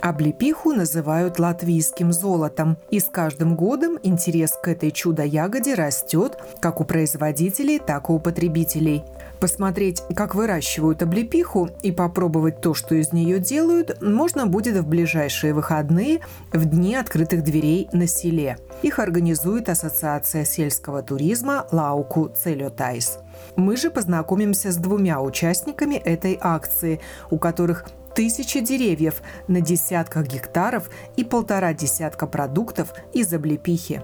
Облепиху называют латвийским золотом, и с каждым годом интерес к этой чудо-ягоде растет как у производителей, так и у потребителей. Посмотреть, как выращивают облепиху и попробовать то, что из нее делают, можно будет в ближайшие выходные в дни открытых дверей на селе. Их организует Ассоциация сельского туризма Лауку Целютайс. Мы же познакомимся с двумя участниками этой акции, у которых тысячи деревьев на десятках гектаров и полтора десятка продуктов из облепихи.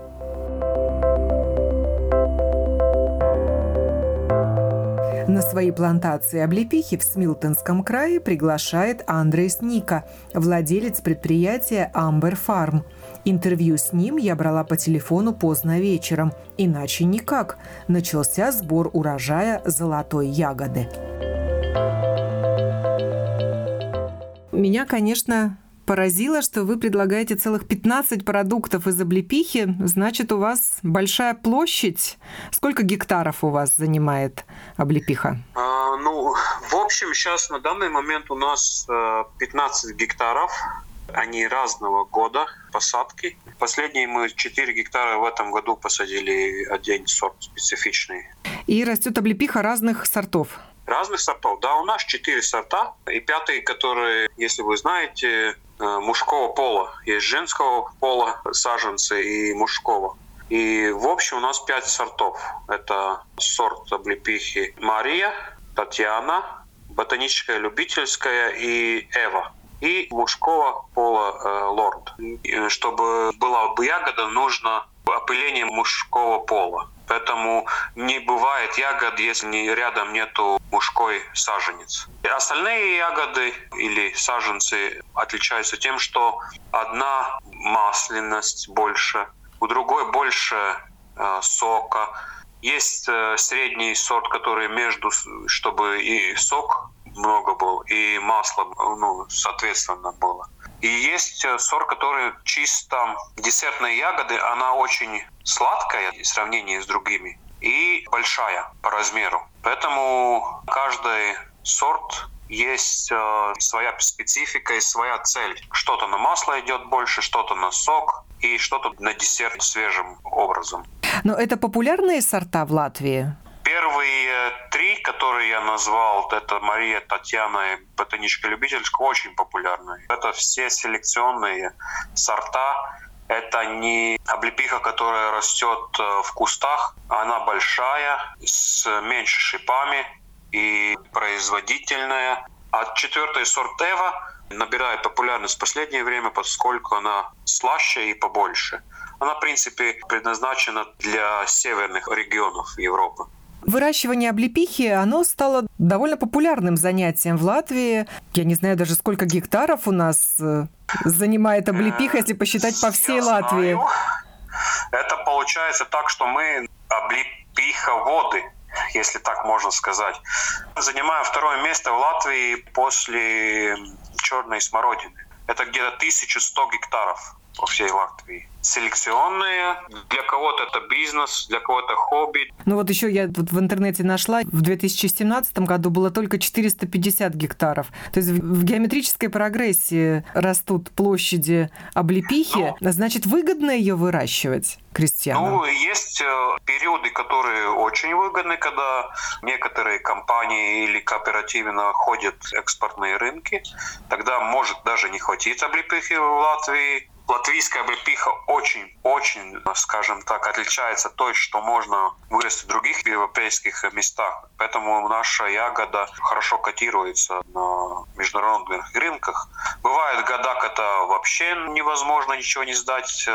На свои плантации облепихи в Смилтонском крае приглашает Андрейс Ника, владелец предприятия Амбер Фарм. Интервью с ним я брала по телефону поздно вечером, иначе никак. Начался сбор урожая золотой ягоды. Меня, конечно, поразило, что вы предлагаете целых 15 продуктов из облепихи. Значит, у вас большая площадь. Сколько гектаров у вас занимает облепиха? А, ну, в общем, сейчас на данный момент у нас 15 э, гектаров. Они разного года посадки. Последние мы 4 гектара в этом году посадили один сорт специфичный. И растет облепиха разных сортов разных сортов. Да, у нас четыре сорта. И пятый, который, если вы знаете, э, мужского пола. Есть женского пола саженцы и мужского. И в общем у нас пять сортов. Это сорт облепихи Мария, Татьяна, ботаническая любительская и Эва. И мужского пола э, лорд. И чтобы была бы ягода, нужно опыление мужского пола. Поэтому не бывает ягод, если рядом нету мужской саженец. И остальные ягоды или саженцы отличаются тем, что одна масляность больше, у другой больше э, сока. Есть э, средний сорт, который между, чтобы и сок много был, и масло, ну, соответственно, было. И есть э, сорт, который чисто десертные ягоды, она очень сладкая в сравнении с другими и большая по размеру. Поэтому каждый сорт есть э, своя специфика и своя цель. Что-то на масло идет больше, что-то на сок и что-то на десерт свежим образом. Но это популярные сорта в Латвии? Первые три, которые я назвал, это Мария, Татьяна и ботаничка любительская, очень популярные. Это все селекционные сорта. Это не облепиха, которая растет э, в кустах. Она большая, с меньше шипами и производительная. А четвертый сорт Эва набирает популярность в последнее время, поскольку она слаще и побольше. Она, в принципе, предназначена для северных регионов Европы. Выращивание облепихи, оно стало довольно популярным занятием в Латвии. Я не знаю даже, сколько гектаров у нас э, занимает облепиха, если посчитать по всей Я Латвии. Знаю. Это получается так, что мы облепиховоды, если так можно сказать. Занимаем второе место в Латвии после черной смородины. Это где-то 1100 гектаров по всей Латвии. Селекционные, для кого-то это бизнес, для кого-то хобби. Ну вот еще я тут в интернете нашла, в 2017 году было только 450 гектаров. То есть в геометрической прогрессии растут площади облепихи, ну, значит выгодно ее выращивать крестьянам? Ну, есть э, периоды, которые очень выгодны, когда некоторые компании или кооперативы находят экспортные рынки. Тогда может даже не хватить облепихи в Латвии латвийская облепиха очень-очень, скажем так, отличается той, что можно вырасти в других европейских местах. Поэтому наша ягода хорошо котируется на международных рынках. Бывают года, когда вообще невозможно ничего не сдать.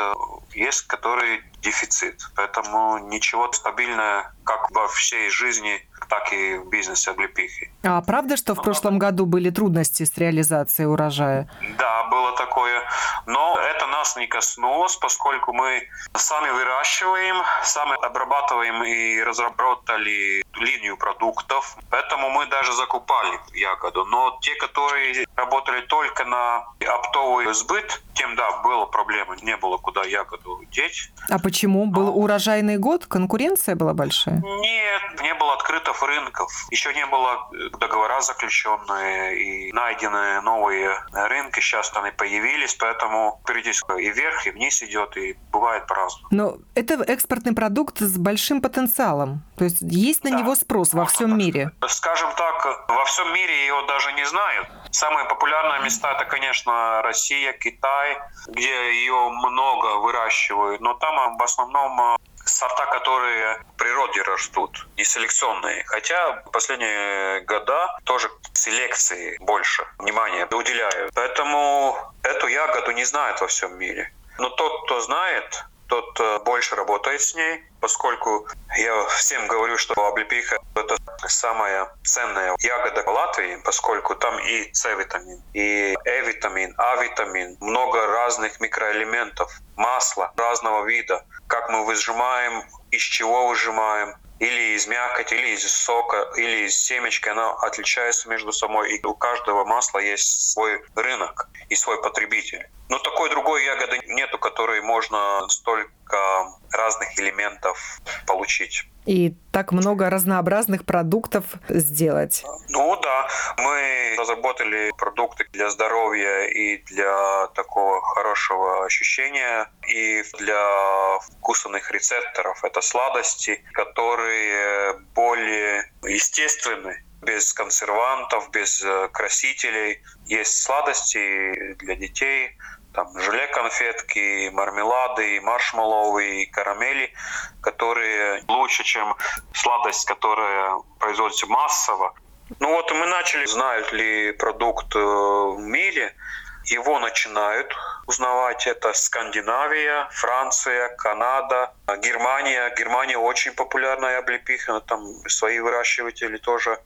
Есть, которые дефицит. Поэтому ничего стабильное, как во всей жизни, так и в бизнесе облепихи. А правда, что в прошлом году были трудности с реализацией урожая? Да, было такое. Но это нас не коснулось, поскольку мы сами выращиваем, сами обрабатываем и разработали линию продуктов. Поэтому мы даже закупали ягоду. Но те, которые работали только на оптовый сбыт, тем, да, была проблема. Не было куда ягоду деть. А почему? Был урожайный год? Конкуренция была большая? Нет, не было открытых рынков. Еще не было договора заключенные и найдены новые рынки. Сейчас они появились, поэтому впереди и вверх, и вниз идет, и бывает по-разному. Но это экспортный продукт с большим потенциалом. То есть есть на да. него спрос во всем мире? Скажем так, во всем мире его даже не знают. Самые популярные места это, конечно, Россия, Китай, где ее много выращивают, но там в основном сорта, которые в природе растут, не селекционные. Хотя последние года тоже селекции больше внимания уделяют. Поэтому эту ягоду не знают во всем мире. Но тот, кто знает, тот э, больше работает с ней, поскольку я всем говорю, что облепиха – это самая ценная ягода Латвии, поскольку там и С-витамин, и Э-витамин, А-витамин, много разных микроэлементов, масла разного вида, как мы выжимаем, из чего выжимаем, или из мякоти, или из сока, или из семечки, она отличается между собой. И у каждого масла есть свой рынок и свой потребитель. Но такой другой ягоды нету, которой можно столько разных элементов получить. И так много разнообразных продуктов сделать. Ну да, мы разработали продукты для здоровья и для такого хорошего ощущения, и для вкусных рецепторов. Это сладости, которые более естественны без консервантов, без э, красителей. Есть сладости для детей, там желе конфетки, мармелады, маршмеллоу карамели, которые лучше, чем сладость, которая производится массово. Ну вот мы начали, знают ли продукт э, в мире, его начинают узнавать. Это Скандинавия, Франция, Канада, Германия. Германия очень популярная облепиха, там свои выращиватели тоже.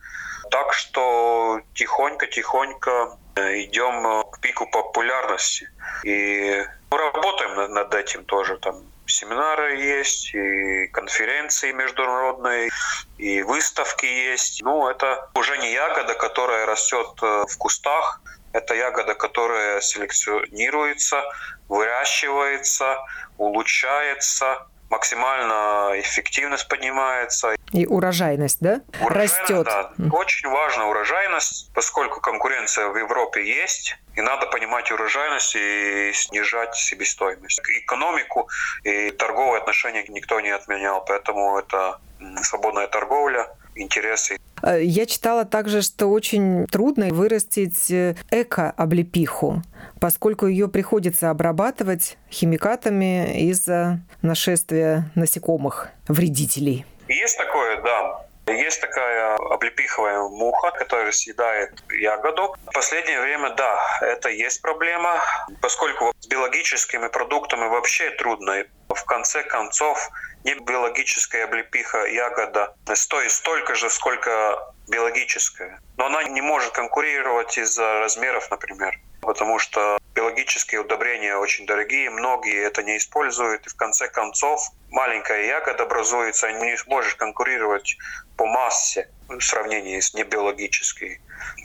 Так что тихонько-тихонько э, идем э, к пику популярности. И мы работаем над этим тоже. Там семинары есть, и конференции международные, и выставки есть. Ну, это уже не ягода, которая растет э, в кустах, это ягода, которая селекционируется, выращивается, улучшается, максимально эффективность поднимается. И урожайность, да? Урожайность, Растет. Да. Очень важна урожайность, поскольку конкуренция в Европе есть, и надо понимать урожайность и снижать себестоимость. Экономику и торговые отношения никто не отменял, поэтому это свободная торговля, интересы. Э, я читала также, что очень трудно вырастить э, эко-облепиху, поскольку ее приходится обрабатывать химикатами из-за нашествия насекомых, вредителей. Есть такое, да. Есть такая облепиховая муха, которая съедает ягоду. В последнее время, да, это есть проблема, поскольку с биологическими продуктами вообще трудно. В конце концов, не биологическая облепиха ягода стоит столько же, сколько биологическая. Но она не может конкурировать из-за размеров, например потому что биологические удобрения очень дорогие, многие это не используют, и в конце концов маленькая ягода образуется, не сможешь конкурировать по массе в сравнении с небиологической.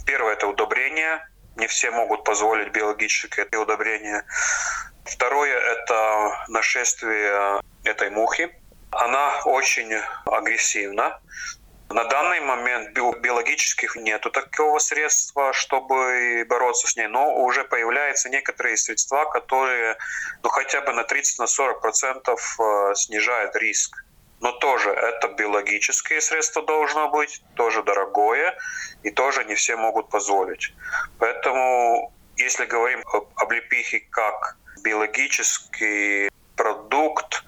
Первое – это удобрение, не все могут позволить биологическое удобрение. Второе – это нашествие этой мухи. Она очень агрессивна, на данный момент биологических нету такого средства, чтобы бороться с ней, но уже появляются некоторые средства, которые ну, хотя бы на 30-40% процентов э, снижают риск. Но тоже это биологические средства должно быть, тоже дорогое, и тоже не все могут позволить. Поэтому, если говорим об облепихе как биологический продукт,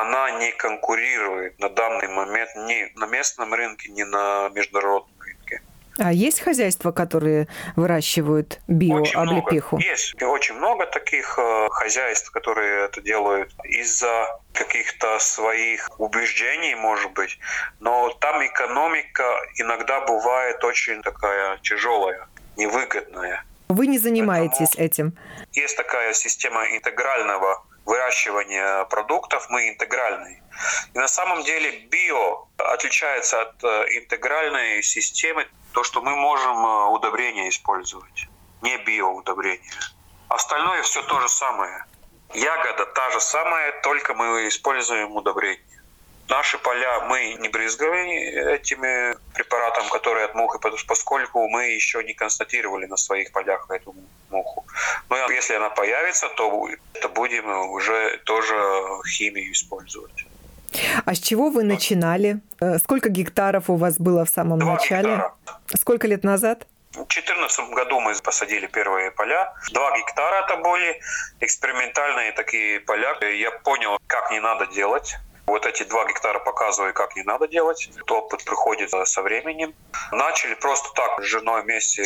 она не конкурирует на данный момент ни на местном рынке, ни на международном рынке. А есть хозяйства, которые выращивают биооблепиху? Есть очень много таких э, хозяйств, которые это делают из-за каких-то своих убеждений, может быть. Но там экономика иногда бывает очень такая тяжелая, невыгодная. Вы не занимаетесь Поэтому этим? Есть такая система интегрального выращивания продуктов, мы интегральные. И на самом деле био отличается от э, интегральной системы, то, что мы можем э, удобрения использовать, не биоудобрения. Остальное все то же самое. Ягода та же самая, только мы используем удобрения. Наши поля мы не брызгали этими препаратами, которые от мухи, поскольку мы еще не констатировали на своих полях эту муху. Но если она появится, то это будем уже тоже химию использовать. А с чего вы начинали? Э, сколько гектаров у вас было в самом Два начале? Гектара. Сколько лет назад? В 2014 году мы посадили первые поля. Два гектара это были экспериментальные такие поля. Я понял, как не надо делать. Вот эти два гектара показываю, как не надо делать. Опыт приходит со временем. Начали просто так, с женой вместе,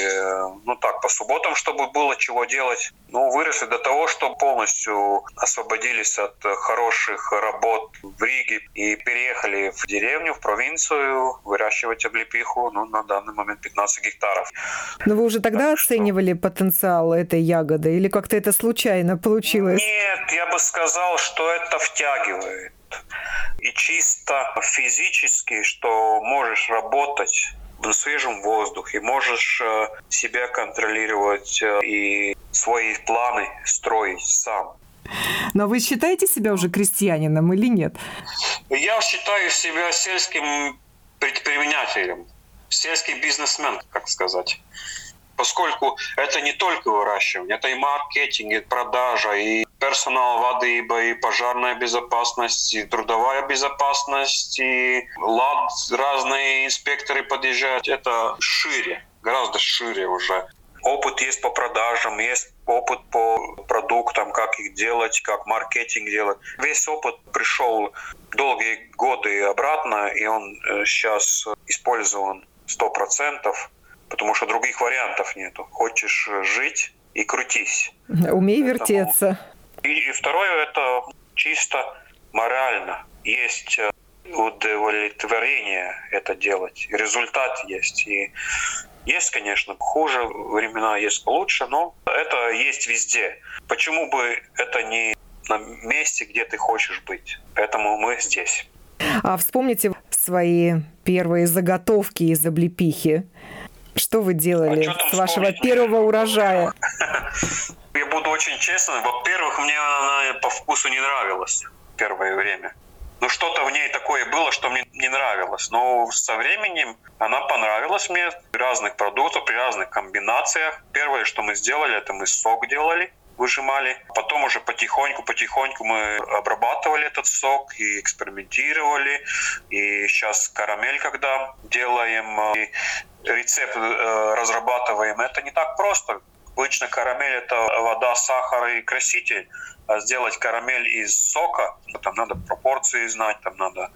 ну так, по субботам, чтобы было чего делать. Ну, выросли до того, что полностью освободились от хороших работ в Риге и переехали в деревню, в провинцию, выращивать облепиху, ну, на данный момент 15 гектаров. Но вы уже тогда так оценивали что... потенциал этой ягоды или как-то это случайно получилось? Нет, я бы сказал, что это втягивает и чисто физически, что можешь работать на свежем воздухе, можешь э, себя контролировать э, и свои планы строить сам. Но вы считаете себя уже крестьянином или нет? Я считаю себя сельским предпринимателем, сельский бизнесмен, как сказать поскольку это не только выращивание, это и маркетинг, и продажа, и персонал воды, и пожарная безопасность, и трудовая безопасность, и лад, разные инспекторы подъезжают. Это шире, гораздо шире уже. Опыт есть по продажам, есть опыт по продуктам, как их делать, как маркетинг делать. Весь опыт пришел долгие годы обратно, и он сейчас э, использован сто процентов потому что других вариантов нету. Хочешь жить и крутись. Умей вертеться. И, и второе это чисто морально. Есть э, удовлетворение это делать. И результат есть. И есть, конечно, хуже времена, есть лучше, но это есть везде. Почему бы это не на месте, где ты хочешь быть? Поэтому мы здесь. А вспомните свои первые заготовки из облепихи. Что вы делали а с вашего вспомнить? первого урожая? Я буду очень честным. Во-первых, мне она по вкусу не нравилась первое время. Ну, что-то в ней такое было, что мне не нравилось. Но со временем она понравилась мне. Разных продуктов, при разных комбинациях. Первое, что мы сделали, это мы сок делали выжимали. Потом уже потихоньку-потихоньку мы обрабатывали этот сок и экспериментировали. И сейчас карамель, когда делаем, и рецепт э, разрабатываем, это не так просто. Обычно карамель это вода, сахар и краситель, а сделать карамель из сока, там надо пропорции знать, там надо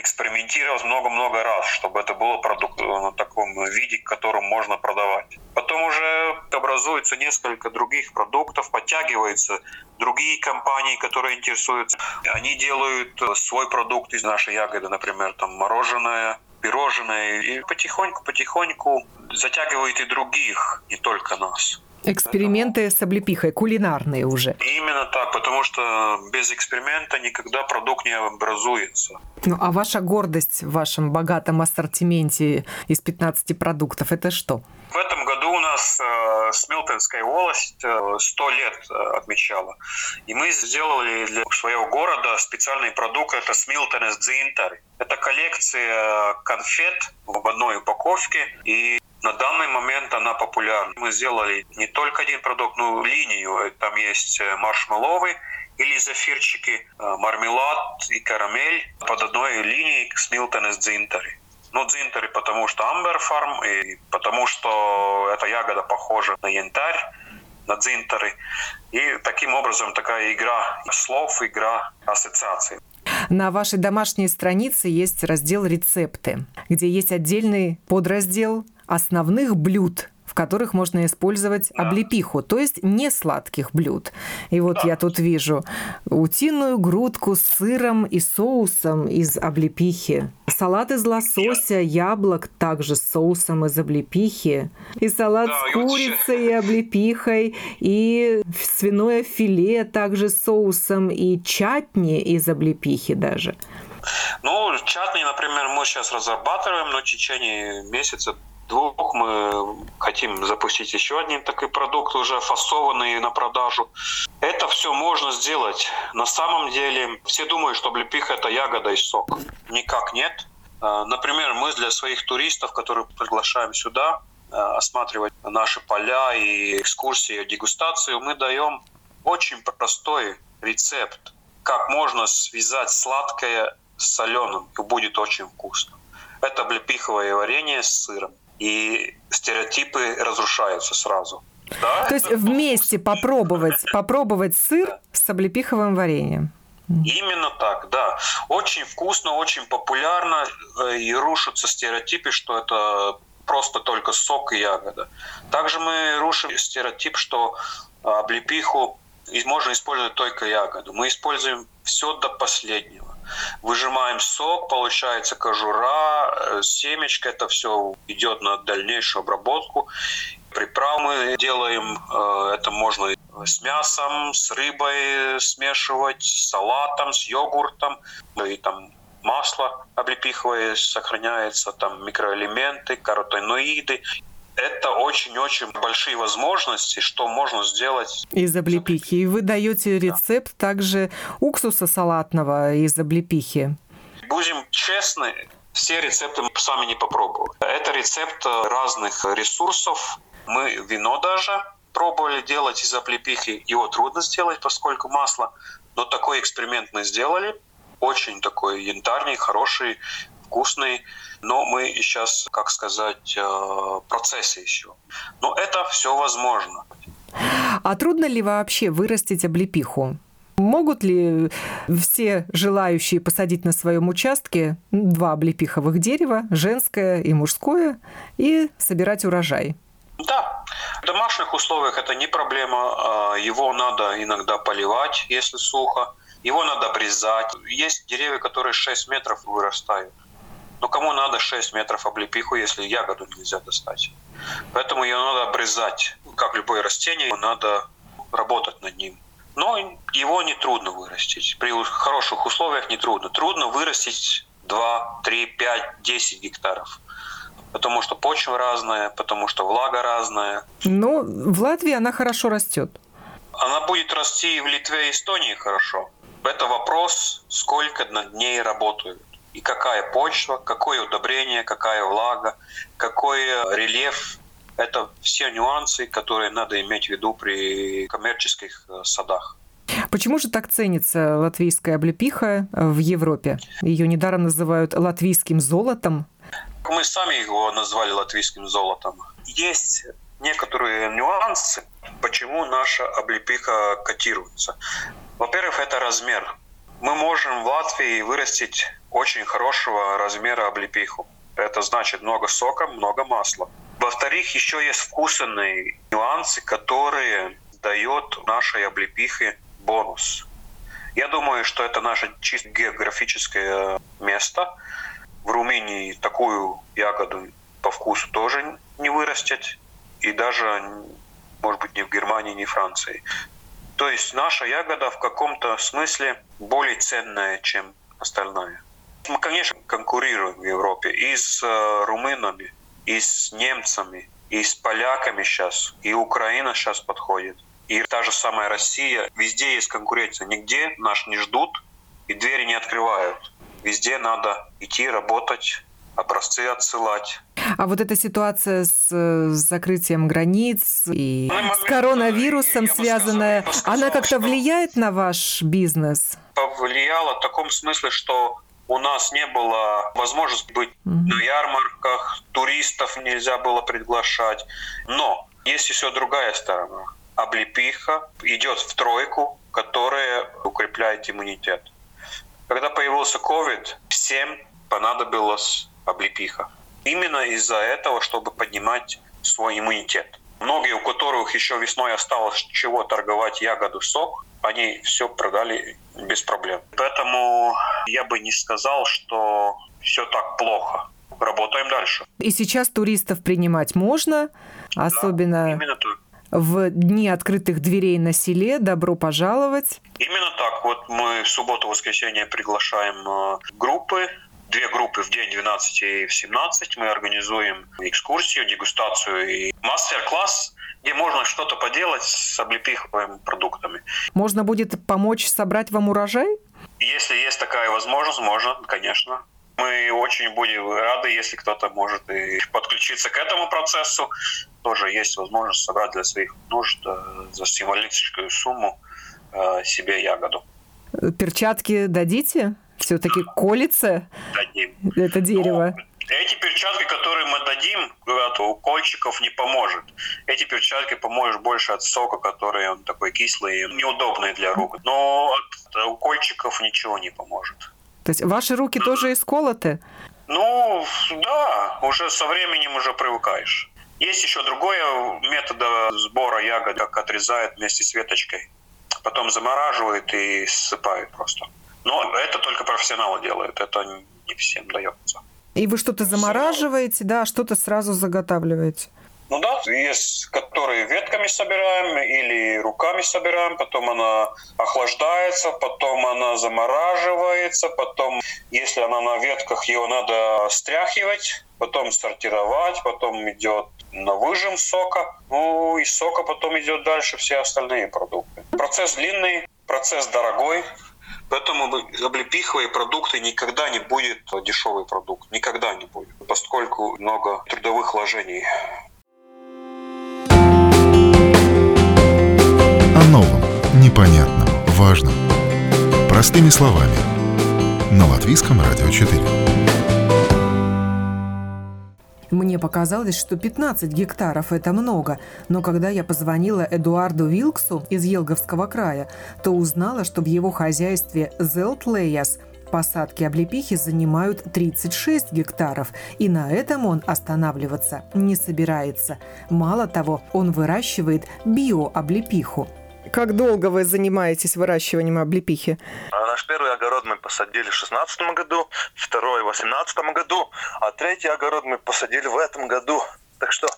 экспериментировать много-много раз, чтобы это было продукт на таком виде, которым можно продавать. Потом уже образуется несколько других продуктов, подтягиваются другие компании, которые интересуются. Они делают свой продукт из нашей ягоды, например, там мороженое, пирожные. И потихоньку-потихоньку затягивает и других, не только нас. Эксперименты Поэтому... с облепихой, кулинарные уже. Именно так, потому что без эксперимента никогда продукт не образуется. Ну, а ваша гордость в вашем богатом ассортименте из 15 продуктов – это что? В этом году у нас э, Смилтонская волость э, 100 лет э, отмечала. И мы сделали для своего города специальный продукт – это Смилтонес Дзинтари. Это коллекция конфет в одной упаковке. И на данный момент она популярна. Мы сделали не только один продукт, но линию. Там есть э, маршмелловый или зефирчики, э, мармелад и карамель под одной линией с Милтон из Дзинтари. Ну, дзинтари, потому что амбер фарм, и потому что эта ягода похожа на янтарь, на дзинтари. И таким образом такая игра слов, игра ассоциаций. На вашей домашней странице есть раздел «Рецепты», где есть отдельный подраздел основных блюд в которых можно использовать да. облепиху, то есть не сладких блюд. И вот да. я тут вижу утиную грудку с сыром и соусом из облепихи, салат из лосося, яблок также с соусом из облепихи, и салат да, с курицей и облепихой, и свиное филе также с соусом, и чатни из облепихи даже. Ну, чатни, например, мы сейчас разрабатываем, но в течение месяца двух мы хотим запустить еще один такой продукт, уже фасованный на продажу. Это все можно сделать. На самом деле все думают, что облепиха – это ягода и сок. Никак нет. А, например, мы для своих туристов, которые приглашаем сюда, а, осматривать наши поля и экскурсии, дегустацию, мы даем очень простой рецепт, как можно связать сладкое с соленым, и будет очень вкусно. Это облепиховое варенье с сыром и стереотипы разрушаются сразу. Да, То есть вместе попробовать, попробовать сыр да. с облепиховым вареньем. Именно так, да. Очень вкусно, очень популярно, э, и рушатся стереотипы, что это просто только сок и ягода. Также мы рушим стереотип, что облепиху можно использовать только ягоду. Мы используем все до последнего выжимаем сок, получается кожура, э, семечко, это все идет на дальнейшую обработку. Приправ мы делаем, э, это можно с мясом, с рыбой смешивать, с салатом, с йогуртом, и там масло облепиховое сохраняется, там микроэлементы, каротиноиды это очень-очень большие возможности, что можно сделать из облепихи. И вы даете рецепт да. также уксуса салатного из облепихи. Будем честны, все рецепты мы сами не попробовали. Это рецепт разных ресурсов. Мы вино даже пробовали делать из облепихи. Его трудно сделать, поскольку масло. Но такой эксперимент мы сделали. Очень такой янтарный, хороший, вкусный но мы сейчас, как сказать, э, в процессе еще. Но это все возможно. А трудно ли вообще вырастить облепиху? Могут ли все желающие посадить на своем участке два облепиховых дерева, женское и мужское, и собирать урожай? Да, в домашних условиях это не проблема. А его надо иногда поливать, если сухо. Его надо обрезать. Есть деревья, которые 6 метров вырастают. Но кому надо 6 метров облепиху, если ягоду нельзя достать? Поэтому ее надо обрезать. Как любое растение, надо работать над ним. Но его не трудно вырастить. При хороших условиях не трудно. Трудно вырастить 2, 3, 5, 10 гектаров. Потому что почва разная, потому что влага разная. Но в Латвии она хорошо растет. Она будет расти и в Литве и Эстонии хорошо. Это вопрос, сколько над ней работают и какая почва, какое удобрение, какая влага, какой рельеф. Это все нюансы, которые надо иметь в виду при коммерческих э, садах. Почему же так ценится латвийская облепиха в Европе? Ее недаром называют латвийским золотом. Мы сами его назвали латвийским золотом. Есть некоторые нюансы, почему наша облепиха котируется. Во-первых, это размер. Мы можем в Латвии вырастить очень хорошего размера облепиху. Это значит много сока, много масла. Во-вторых, еще есть вкусные нюансы, которые дает нашей облепихе бонус. Я думаю, что это наше чисто географическое место. В Румынии такую ягоду по вкусу тоже не вырастет. И даже, может быть, ни в Германии, ни в Франции. То есть наша ягода в каком-то смысле более ценная, чем остальная. Мы, конечно, конкурируем в Европе и с э, румынами, и с немцами, и с поляками сейчас, и Украина сейчас подходит, и та же самая Россия. Везде есть конкуренция. Нигде наш не ждут и двери не открывают. Везде надо идти работать, образцы отсылать. А вот эта ситуация с, с закрытием границ и ну, с коронавирусом связанная, сказал, она как-то влияет на ваш бизнес? Повлияла в таком смысле, что у нас не было возможности быть на ярмарках, туристов нельзя было приглашать. Но есть еще другая сторона. Облепиха идет в тройку, которая укрепляет иммунитет. Когда появился COVID, всем понадобилась облепиха. Именно из-за этого, чтобы поднимать свой иммунитет. Многие, у которых еще весной осталось чего торговать ягоду сок, они все продали без проблем. Поэтому я бы не сказал, что все так плохо. Работаем дальше. И сейчас туристов принимать можно, особенно да, в дни открытых дверей на селе. Добро пожаловать. Именно так. Вот мы в субботу-воскресенье приглашаем э, группы две группы в день 12 и в 17. Мы организуем экскурсию, дегустацию и мастер-класс, где можно что-то поделать с облепиховыми продуктами. Можно будет помочь собрать вам урожай? Если есть такая возможность, можно, конечно. Мы очень будем рады, если кто-то может и подключиться к этому процессу. Тоже есть возможность собрать для своих нужд э, за символическую сумму э, себе ягоду. Перчатки дадите? Все-таки колется дадим. это дерево? Ну, эти перчатки, которые мы дадим, говорят, у кольчиков не поможет. Эти перчатки поможет больше от сока, который он такой кислый неудобный для рук. Но от укольчиков ничего не поможет. То есть ваши руки тоже исколоты? Ну, да, уже со временем уже привыкаешь. Есть еще другое метод сбора ягод, как отрезают вместе с веточкой. Потом замораживают и ссыпают просто. Но это только профессионалы делают, это не всем дается. И вы что-то замораживаете, да, что-то сразу заготавливаете? Ну да, есть, которые ветками собираем или руками собираем, потом она охлаждается, потом она замораживается, потом, если она на ветках, ее надо стряхивать, потом сортировать, потом идет на выжим сока, ну и сока потом идет дальше все остальные продукты. Процесс длинный, процесс дорогой, Поэтому облепиховые продукты никогда не будет дешевый продукт. Никогда не будет. Поскольку много трудовых вложений новом, непонятном, важном. Простыми словами. На Латвийском радио 4. Мне показалось, что 15 гектаров – это много, но когда я позвонила Эдуарду Вилксу из Елговского края, то узнала, что в его хозяйстве Зелтлеяс посадки облепихи занимают 36 гектаров, и на этом он останавливаться не собирается. Мало того, он выращивает биооблепиху – как долго вы занимаетесь выращиванием облепихи? А наш первый огород мы посадили в 2016 году, второй в 2018 году, а третий огород мы посадили в этом году. Так что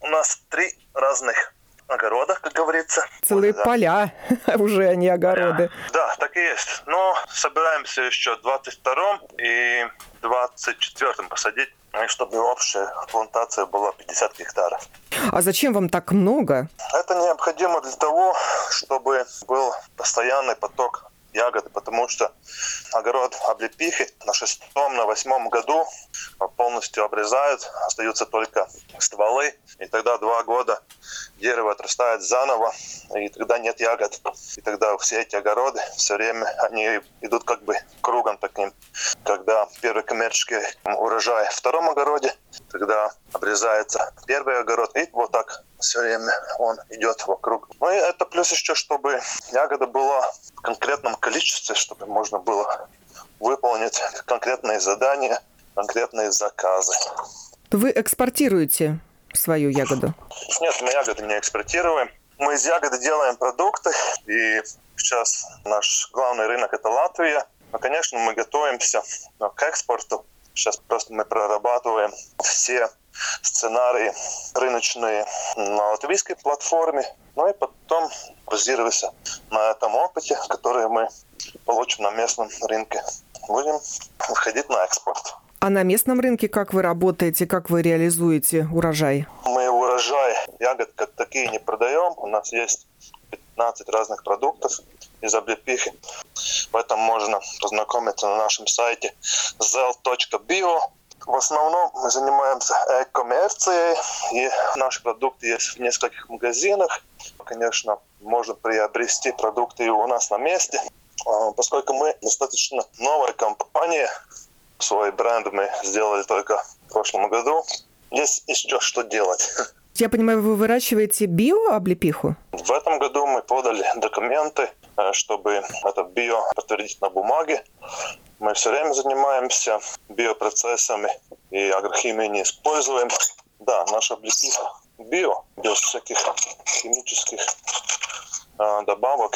у нас три разных огорода, как говорится. Целые да. поля уже, а не огороды. Да, так и есть. Но собираемся еще в 22 и 24 посадить чтобы общая плантация была 50 гектаров. А зачем вам так много? Это необходимо для того, чтобы был постоянный поток ягоды, потому что огород облепихи на шестом, на восьмом году полностью обрезают, остаются только стволы, и тогда два года дерево отрастает заново, и тогда нет ягод. И тогда все эти огороды все время, они идут как бы кругом таким. Когда первый коммерческий урожай в втором огороде, тогда обрезается первый огород, и вот так все время он идет вокруг. Ну и это плюс еще, чтобы ягода была в конкретном количестве, чтобы можно было выполнить конкретные задания, конкретные заказы. Вы экспортируете свою ягоду? Нет, мы ягоды не экспортируем. Мы из ягоды делаем продукты, и сейчас наш главный рынок – это Латвия. Но, конечно, мы готовимся к экспорту. Сейчас просто мы прорабатываем все сценарии рыночные на латвийской платформе. Ну и потом базируемся на этом опыте, который мы получим на местном рынке. Будем выходить на экспорт. А на местном рынке как вы работаете, как вы реализуете урожай? Мы урожай ягод как такие не продаем. У нас есть 15 разных продуктов из облепихи. Поэтому можно познакомиться на нашем сайте zel.bio. В основном мы занимаемся э-коммерцией, и наши продукты есть в нескольких магазинах. Конечно, можно приобрести продукты и у нас на месте. А, поскольку мы достаточно новая компания, свой бренд мы сделали только в прошлом году, есть еще что делать. Я понимаю, вы выращиваете биооблепиху? В этом году мы подали документы э, чтобы это био подтвердить на бумаге. Мы все время занимаемся биопроцессами и агрохимию не используем. Да, наша облепиха био, без всяких химических а, добавок.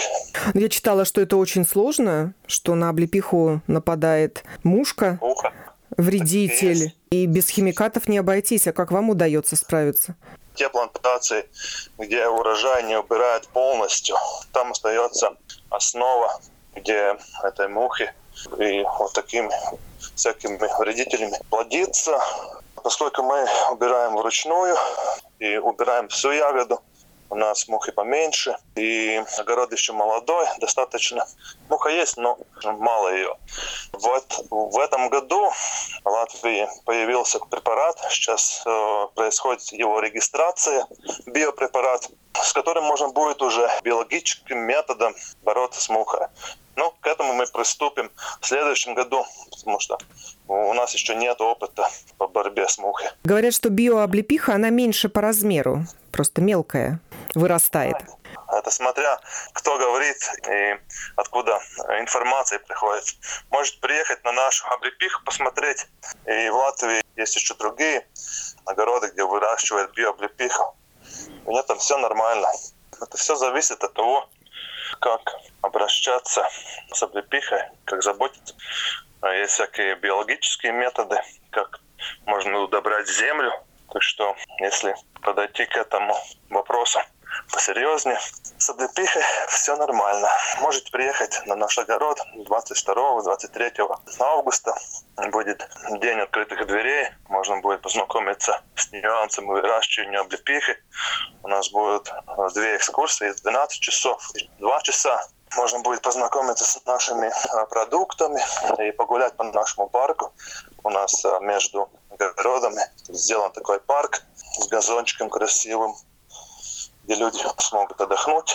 Я читала, что это очень сложно, что на облепиху нападает мушка, Ухо. вредитель, и без химикатов не обойтись. А как вам удается справиться? Те плантации, где урожай не убирает полностью, там остается основа, где этой мухи и вот такими всякими вредителями плодится. Поскольку мы убираем вручную и убираем всю ягоду, у нас мухи поменьше, и огород еще молодой, достаточно. Муха есть, но мало ее. Вот в этом году в Латвии появился препарат, сейчас э, происходит его регистрация, биопрепарат, с которым можно будет уже биологическим методом бороться с мухой. Ну, к этому мы приступим в следующем году, потому что у нас еще нет опыта по борьбе с мухой. Говорят, что биооблепиха, она меньше по размеру, просто мелкая вырастает? Это смотря кто говорит и откуда информация приходит. Может приехать на нашу облепиху посмотреть. И в Латвии есть еще другие огороды, где выращивают биооблепиху. У меня там все нормально. Это все зависит от того, как обращаться с облепихой, как заботиться. Есть всякие биологические методы, как можно удобрять землю. Так что, если подойти к этому вопросу посерьезнее. С облепихой все нормально. Можете приехать на наш огород 22-23 августа. Будет день открытых дверей. Можно будет познакомиться с нюансами выращивания облепихи. У нас будут две экскурсии, 12 часов, 2 часа. Можно будет познакомиться с нашими а, продуктами и погулять по нашему парку. У нас а, между огородами сделан такой парк с газончиком красивым где люди смогут отдохнуть.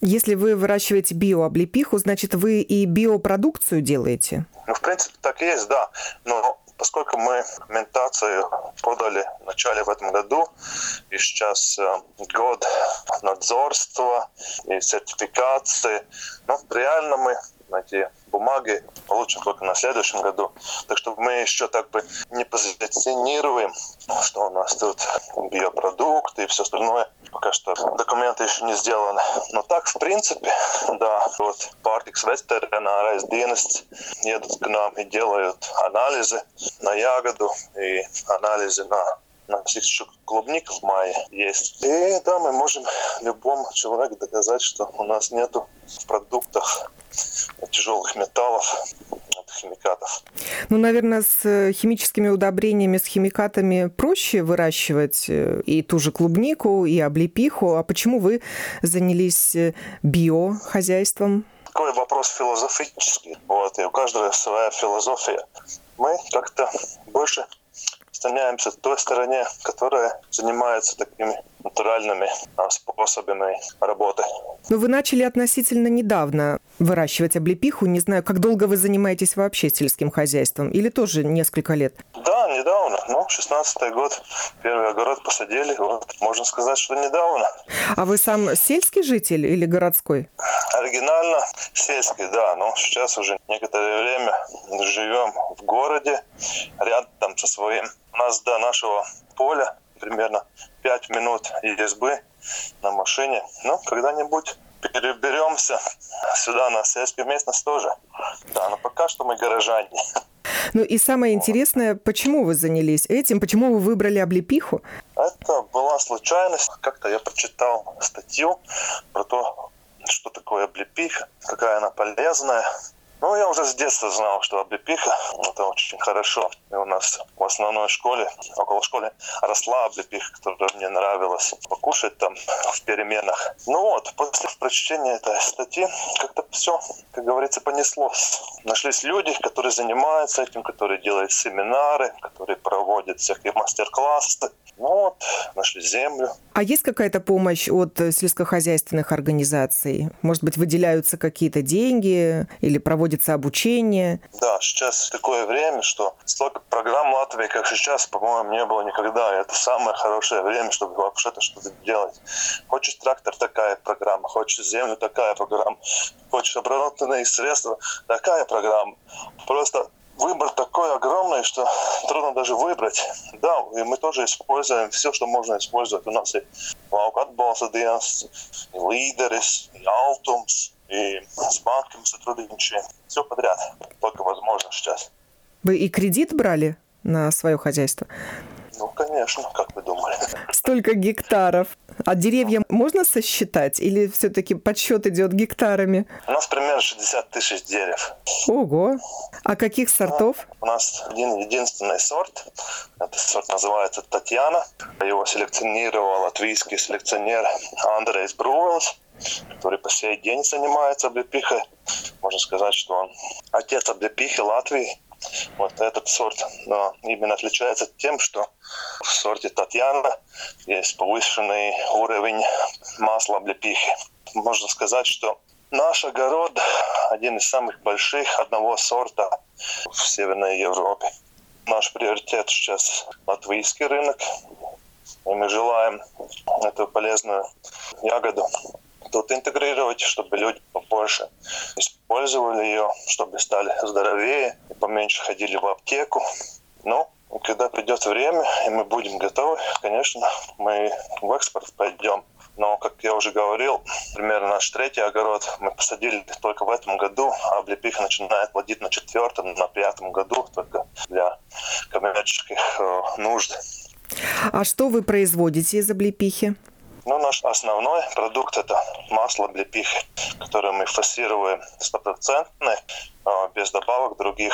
Если вы выращиваете биооблепиху, значит, вы и биопродукцию делаете? Ну, в принципе, так и есть, да. Но поскольку мы ментацию подали в начале в этом году, и сейчас э, год надзорства и сертификации, ну, реально мы эти бумаги получим только на следующем году. Так что мы еще так бы не позиционируем, что у нас тут биопродукты и все остальное. Пока что документы еще не сделаны. Но так, в принципе, да, вот Partix ветеринārais dienests едут к нам и делают анализы на ягоду и анализы на на тысячу клубник в мае есть. И да, мы можем любому человеку доказать, что у нас нету в продуктах тяжелых металлов, химикатов. Ну, наверное, с э, химическими удобрениями, с химикатами проще выращивать э, и ту же клубнику, и облепиху. А почему вы занялись э, биохозяйством? Такой вопрос философический. Вот, и у каждого своя философия. Мы как-то больше к той стороне, которая занимается такими натуральными а, способами работы. Но вы начали относительно недавно выращивать облепиху. Не знаю, как долго вы занимаетесь вообще сельским хозяйством? Или тоже несколько лет? Да, недавно. Ну, 16-й год. Первый огород посадили. Вот, можно сказать, что недавно. А вы сам сельский житель или городской? Оригинально сельский, да. Но сейчас уже некоторое время живем в городе, рядом со своим. У нас до нашего поля примерно 5 минут езды на машине. Ну, когда-нибудь переберемся сюда, на сельскую местность тоже. Да, но пока что мы горожане. Ну и самое интересное, почему вы занялись этим, почему вы выбрали облепиху? Это была случайность. Как-то я прочитал статью про то, что такое облепиха, какая она полезная. Ну, я уже с детства знал, что облепиха – это очень хорошо. И у нас в основной школе, около школы, росла облепиха, которая мне нравилась покушать там в переменах. Ну вот, после прочтения этой статьи как-то все, как говорится, понеслось. Нашлись люди, которые занимаются этим, которые делают семинары, которые проводят всякие мастер-классы. Ну вот, нашли землю. А есть какая-то помощь от сельскохозяйственных организаций? Может быть, выделяются какие-то деньги или проводят проводится обучение. Да, сейчас такое время, что столько программ Латвии, как сейчас, по-моему, не было никогда. И это самое хорошее время, чтобы вообще-то что-то делать. Хочешь трактор, такая программа. Хочешь землю, такая программа. Хочешь оборотные средства, такая программа. Просто выбор такой огромный, что трудно даже выбрать. Да, и мы тоже используем все, что можно использовать. У нас и atbalsta dienas, и лидерис, и алтумс, и с банками сотрудничаем. Все подряд, только возможно сейчас. Вы и кредит брали на свое хозяйство? Ну, конечно, как вы думали. Столько гектаров. А деревья можно сосчитать или все-таки подсчет идет гектарами? У нас примерно 60 тысяч дерев. Ого! А каких сортов? У нас один единственный сорт. Этот сорт называется Татьяна. Его селекционировал латвийский селекционер Андрейс Брувелс который по сей день занимается облепихой. Можно сказать, что он отец облепихи Латвии. Вот этот сорт но именно отличается тем, что в сорте Татьяна есть повышенный уровень масла облепихи. Можно сказать, что наш огород один из самых больших одного сорта в Северной Европе. Наш приоритет сейчас латвийский рынок. И мы желаем эту полезную ягоду тут интегрировать, чтобы люди побольше использовали ее, чтобы стали здоровее и поменьше ходили в аптеку. Ну, когда придет время, и мы будем готовы, конечно, мы в экспорт пойдем. Но, как я уже говорил, примерно наш третий огород мы посадили только в этом году, а облепиха начинает плодить на четвертом, на пятом году только для коммерческих э, нужд. А что вы производите из облепихи? Ну, наш основной продукт – это масло облепихи, которое мы фасируем стопроцентное, а, без добавок других.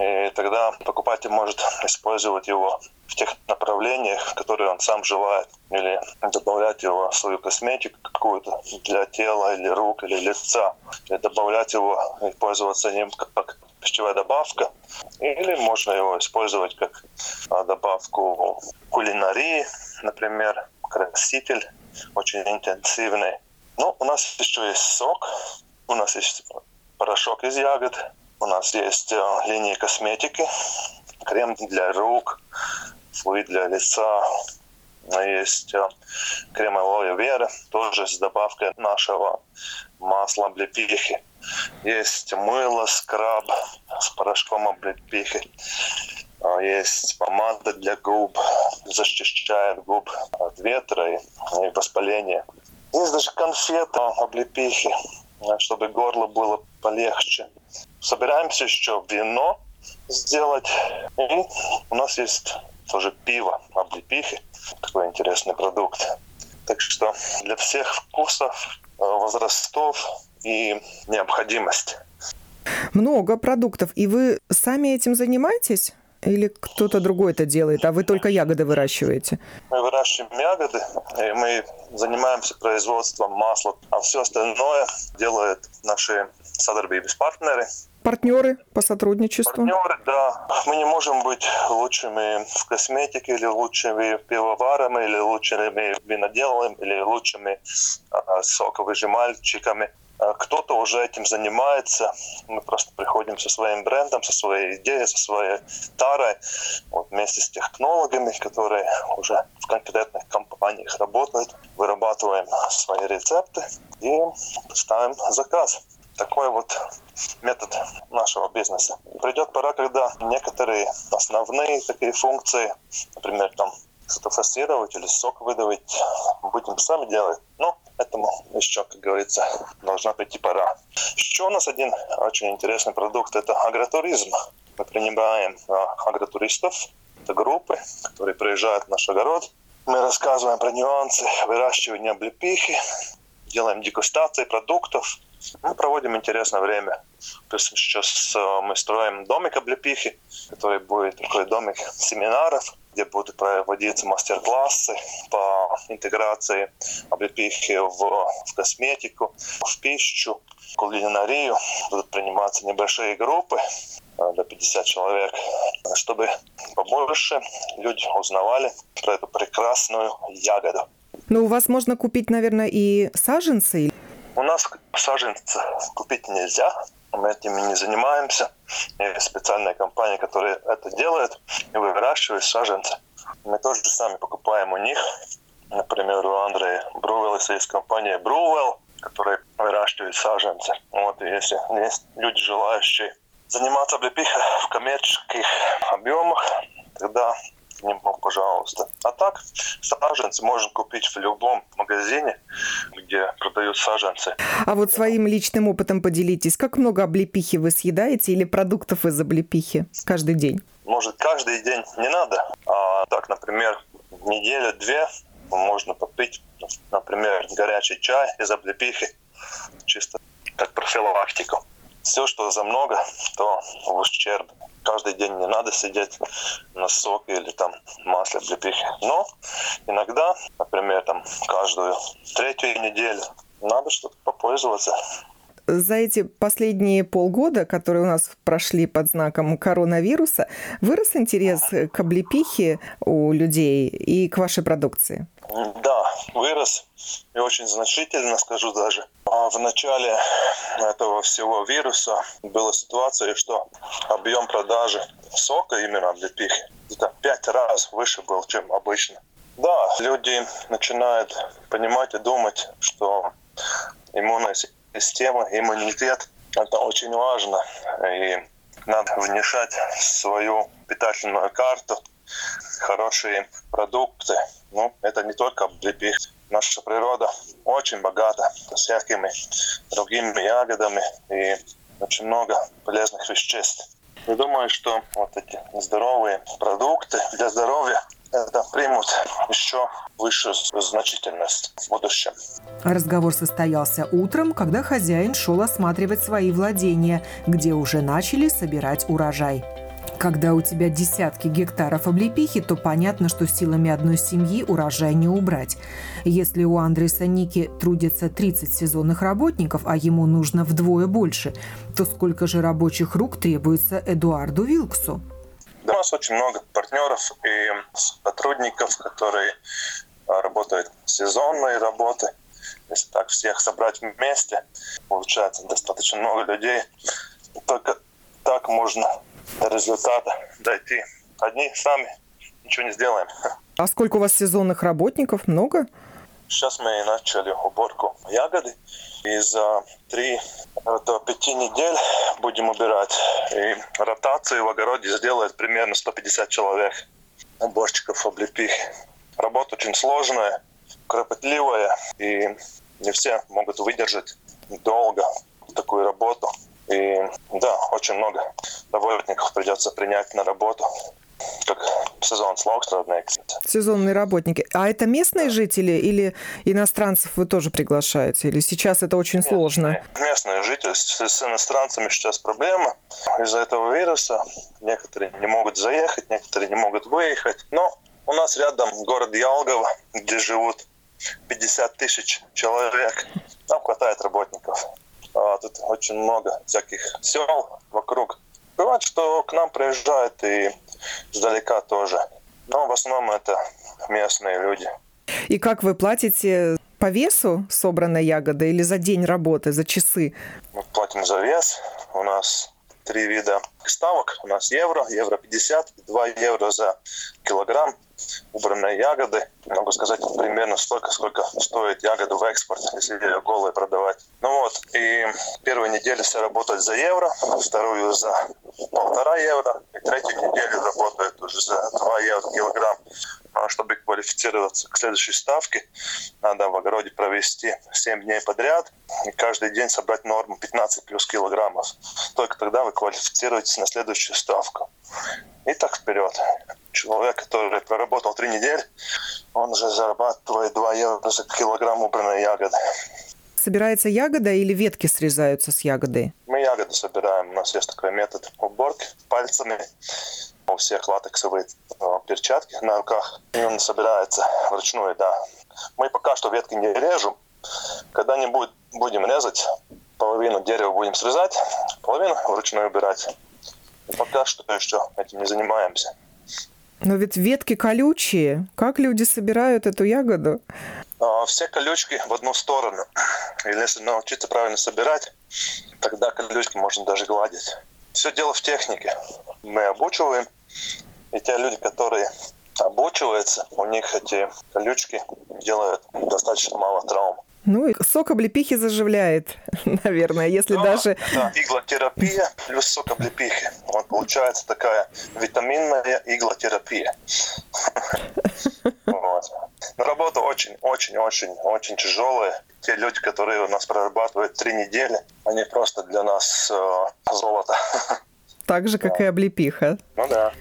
И тогда покупатель может использовать его в тех направлениях, которые он сам желает, или добавлять его в свою косметику какую-то для тела или рук или лица, или добавлять его и пользоваться им как пищевая добавка, или можно его использовать как а, добавку кулинарии, например, краситель очень интенсивный. Ну, у нас еще есть сок, у нас есть порошок из ягод, у нас есть э, линии косметики, крем для рук, флюид для лица, есть э, крем алоэ вера, тоже с добавкой нашего масла облепихи. Есть мыло, скраб с порошком облепихи. А, есть помада для губ, защищает губ от ветра и, воспаления. Есть даже конфеты, облепихи, чтобы горло было полегче. Собираемся еще вино сделать. И у нас есть тоже пиво, облепихи. Такой интересный продукт. Так что для всех вкусов, э, возрастов и необходимости. Много продуктов. И вы сами этим занимаетесь? Или кто-то другой это делает, а вы только ягоды выращиваете? Мы выращиваем ягоды, и мы занимаемся производством масла, а все остальное делают наши садорбības партнеры. Партнеры по сотрудничеству? Партнеры, да. Мы не можем быть лучшими в косметике, или лучшими пивоварами, или лучшими виноделами, или лучшими а, соковыжимальщиками. А кто-то уже этим занимается. Мы просто приходим со своим брендом, со своей идеей, со своей тарой, вот вместе с технологами, которые уже в конкретных компаниях работают, вырабатываем свои рецепты и ставим заказ. Такой вот метод нашего бизнеса. Придет пора, когда некоторые основные такие функции, например, там что-то фасировать или сок выдавить, будем сами делать. Но этому еще, как говорится, должна прийти пора. Еще у нас один очень интересный продукт – это агротуризм. Мы принимаем а, агротуристов, это группы, которые приезжают в наш огород. Мы рассказываем про нюансы выращивания облепихи, делаем дегустации продуктов, мы проводим интересное время. Есть сейчас а, мы строим домик облепихи, который будет такой домик семинаров, где будут проводиться мастер-классы по интеграции облепихи в, в косметику, в пищу, кулинарию. Будут приниматься небольшие группы э, до 50 человек, чтобы побольше люди узнавали про эту прекрасную ягоду. Ну, у вас можно купить, наверное, и саженцы? У нас саженцы купить нельзя, мы этим не занимаемся. Есть специальная компания, которая это делает и выращивает саженцы. Мы тоже сами покупаем у них. Например, у Андрея Брувелса есть компания Брувел, которая выращивает саженцы. Вот, и если есть люди, желающие заниматься облепихой в коммерческих объемах, тогда нему, пожалуйста. А так, саженцы можно купить в любом магазине, где продают саженцы. А вот своим личным опытом поделитесь. Как много облепихи вы съедаете или продуктов из облепихи каждый день? Может, каждый день не надо. А так, например, неделю-две можно попить, например, горячий чай из облепихи, чисто как профилактику. Все, что за много, то в ущерб. Каждый день не надо сидеть на соке или там масле облепихи. Но иногда, например, там каждую третью неделю надо что-то попользоваться за эти последние полгода, которые у нас прошли под знаком коронавируса, вырос интерес к облепихе у людей и к вашей продукции? Да, вырос и очень значительно, скажу даже. А в начале этого всего вируса была ситуация, что объем продажи сока именно облепихи где-то пять раз выше был, чем обычно. Да, люди начинают понимать и думать, что иммунная иммунитет. Это очень важно. И надо внешать свою питательную карту, хорошие продукты. Ну, это не только облепих. Наша природа очень богата всякими другими ягодами и очень много полезных веществ. Я думаю, что вот эти здоровые продукты для здоровья это примут еще высшую значительность в будущем. Разговор состоялся утром, когда хозяин шел осматривать свои владения, где уже начали собирать урожай. Когда у тебя десятки гектаров облепихи, то понятно, что силами одной семьи урожай не убрать. Если у Андреса Ники трудится 30 сезонных работников, а ему нужно вдвое больше, то сколько же рабочих рук требуется Эдуарду Вилксу? У нас очень много партнеров и сотрудников, которые а, работают сезонные работы. Если так всех собрать вместе, получается достаточно много людей. Только так можно до результата дойти. Одни сами ничего не сделаем. А сколько у вас сезонных работников? Много? Сейчас мы начали уборку ягоды. И за три до пяти недель будем убирать. И ротацию в огороде сделает примерно 150 человек. Уборщиков облепихи. Работа очень сложная, кропотливая. И не все могут выдержать долго такую работу. И да, очень много работников придется принять на работу как сезон слогstrādnieks. Сезонные работники. А это местные жители или иностранцев вы тоже приглашаете? Или сейчас это очень Нет, сложно? Местные жители. С, с иностранцами сейчас проблема. Из-за этого вируса некоторые не могут заехать, некоторые не могут выехать. Но у нас рядом город Ялгово, где живут 50 тысяч человек. Там хватает работников. А тут очень много всяких сел вокруг. Бывает, что к нам приезжают и издалека тоже. Но в основном это местные люди. И как вы платите по весу собранной ягоды или за день работы, за часы? Мы платим за вес. У нас три вида ставок. У нас евро, евро 50, 2 евро за килограмм убранной ягоды. Могу сказать примерно столько, сколько стоит ягода в экспорт, если ее голые продавать. Ну вот, и первую неделю все работают за евро, вторую за полтора евро, и третью неделю работают уже за 2 евро килограмм. А чтобы квалифицироваться к следующей ставке, надо в огороде провести 7 дней подряд и каждый день собрать норму 15 плюс килограммов. Только тогда вы квалифицируетесь на следующую ставку. И так вперед. Человек, который проработал три недели, он уже зарабатывает 2 евро за килограмм убранной ягоды. Собирается ягода или ветки срезаются с ягоды? Мы ягоды собираем. У нас есть такой метод уборки пальцами. У всех латексовые э, перчатки на руках. И он собирается вручную, да. Мы пока что ветки не режем. Когда-нибудь будем резать, половину дерева будем срезать, половину вручную убирать. И пока что еще этим не занимаемся. Но ведь ветки колючие. Как люди собирают эту ягоду? а, все колючки в одну сторону. Или если научиться правильно собирать, тогда колючки можно даже гладить. Все дело в технике. Мы обучиваем, и те люди, которые обучиваются, у них эти колючки делают достаточно мало травм. Ну, и сок облепихи заживляет, наверное, если да, даже... Да, иглотерапия плюс сок облепихи. Вот получается такая витаминная иглотерапия. Вот. Но работа очень-очень-очень-очень тяжелая. Те люди, которые у нас прорабатывают три недели, они просто для нас э, золото. Так же, как и облепиха. Ну да.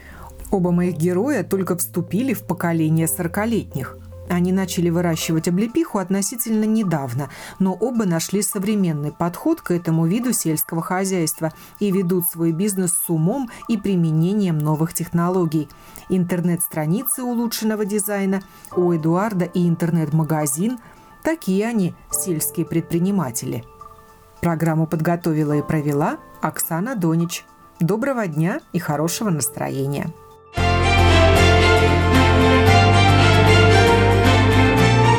Оба моих героя только вступили в поколение сорокалетних. Они начали выращивать облепиху относительно недавно, но оба нашли современный подход к этому виду сельского хозяйства и ведут свой бизнес с умом и применением новых технологий. Интернет-страницы улучшенного дизайна у Эдуарда и интернет-магазин – такие они, сельские предприниматели. Программу подготовила и провела Оксана Донич. Доброго дня и хорошего настроения!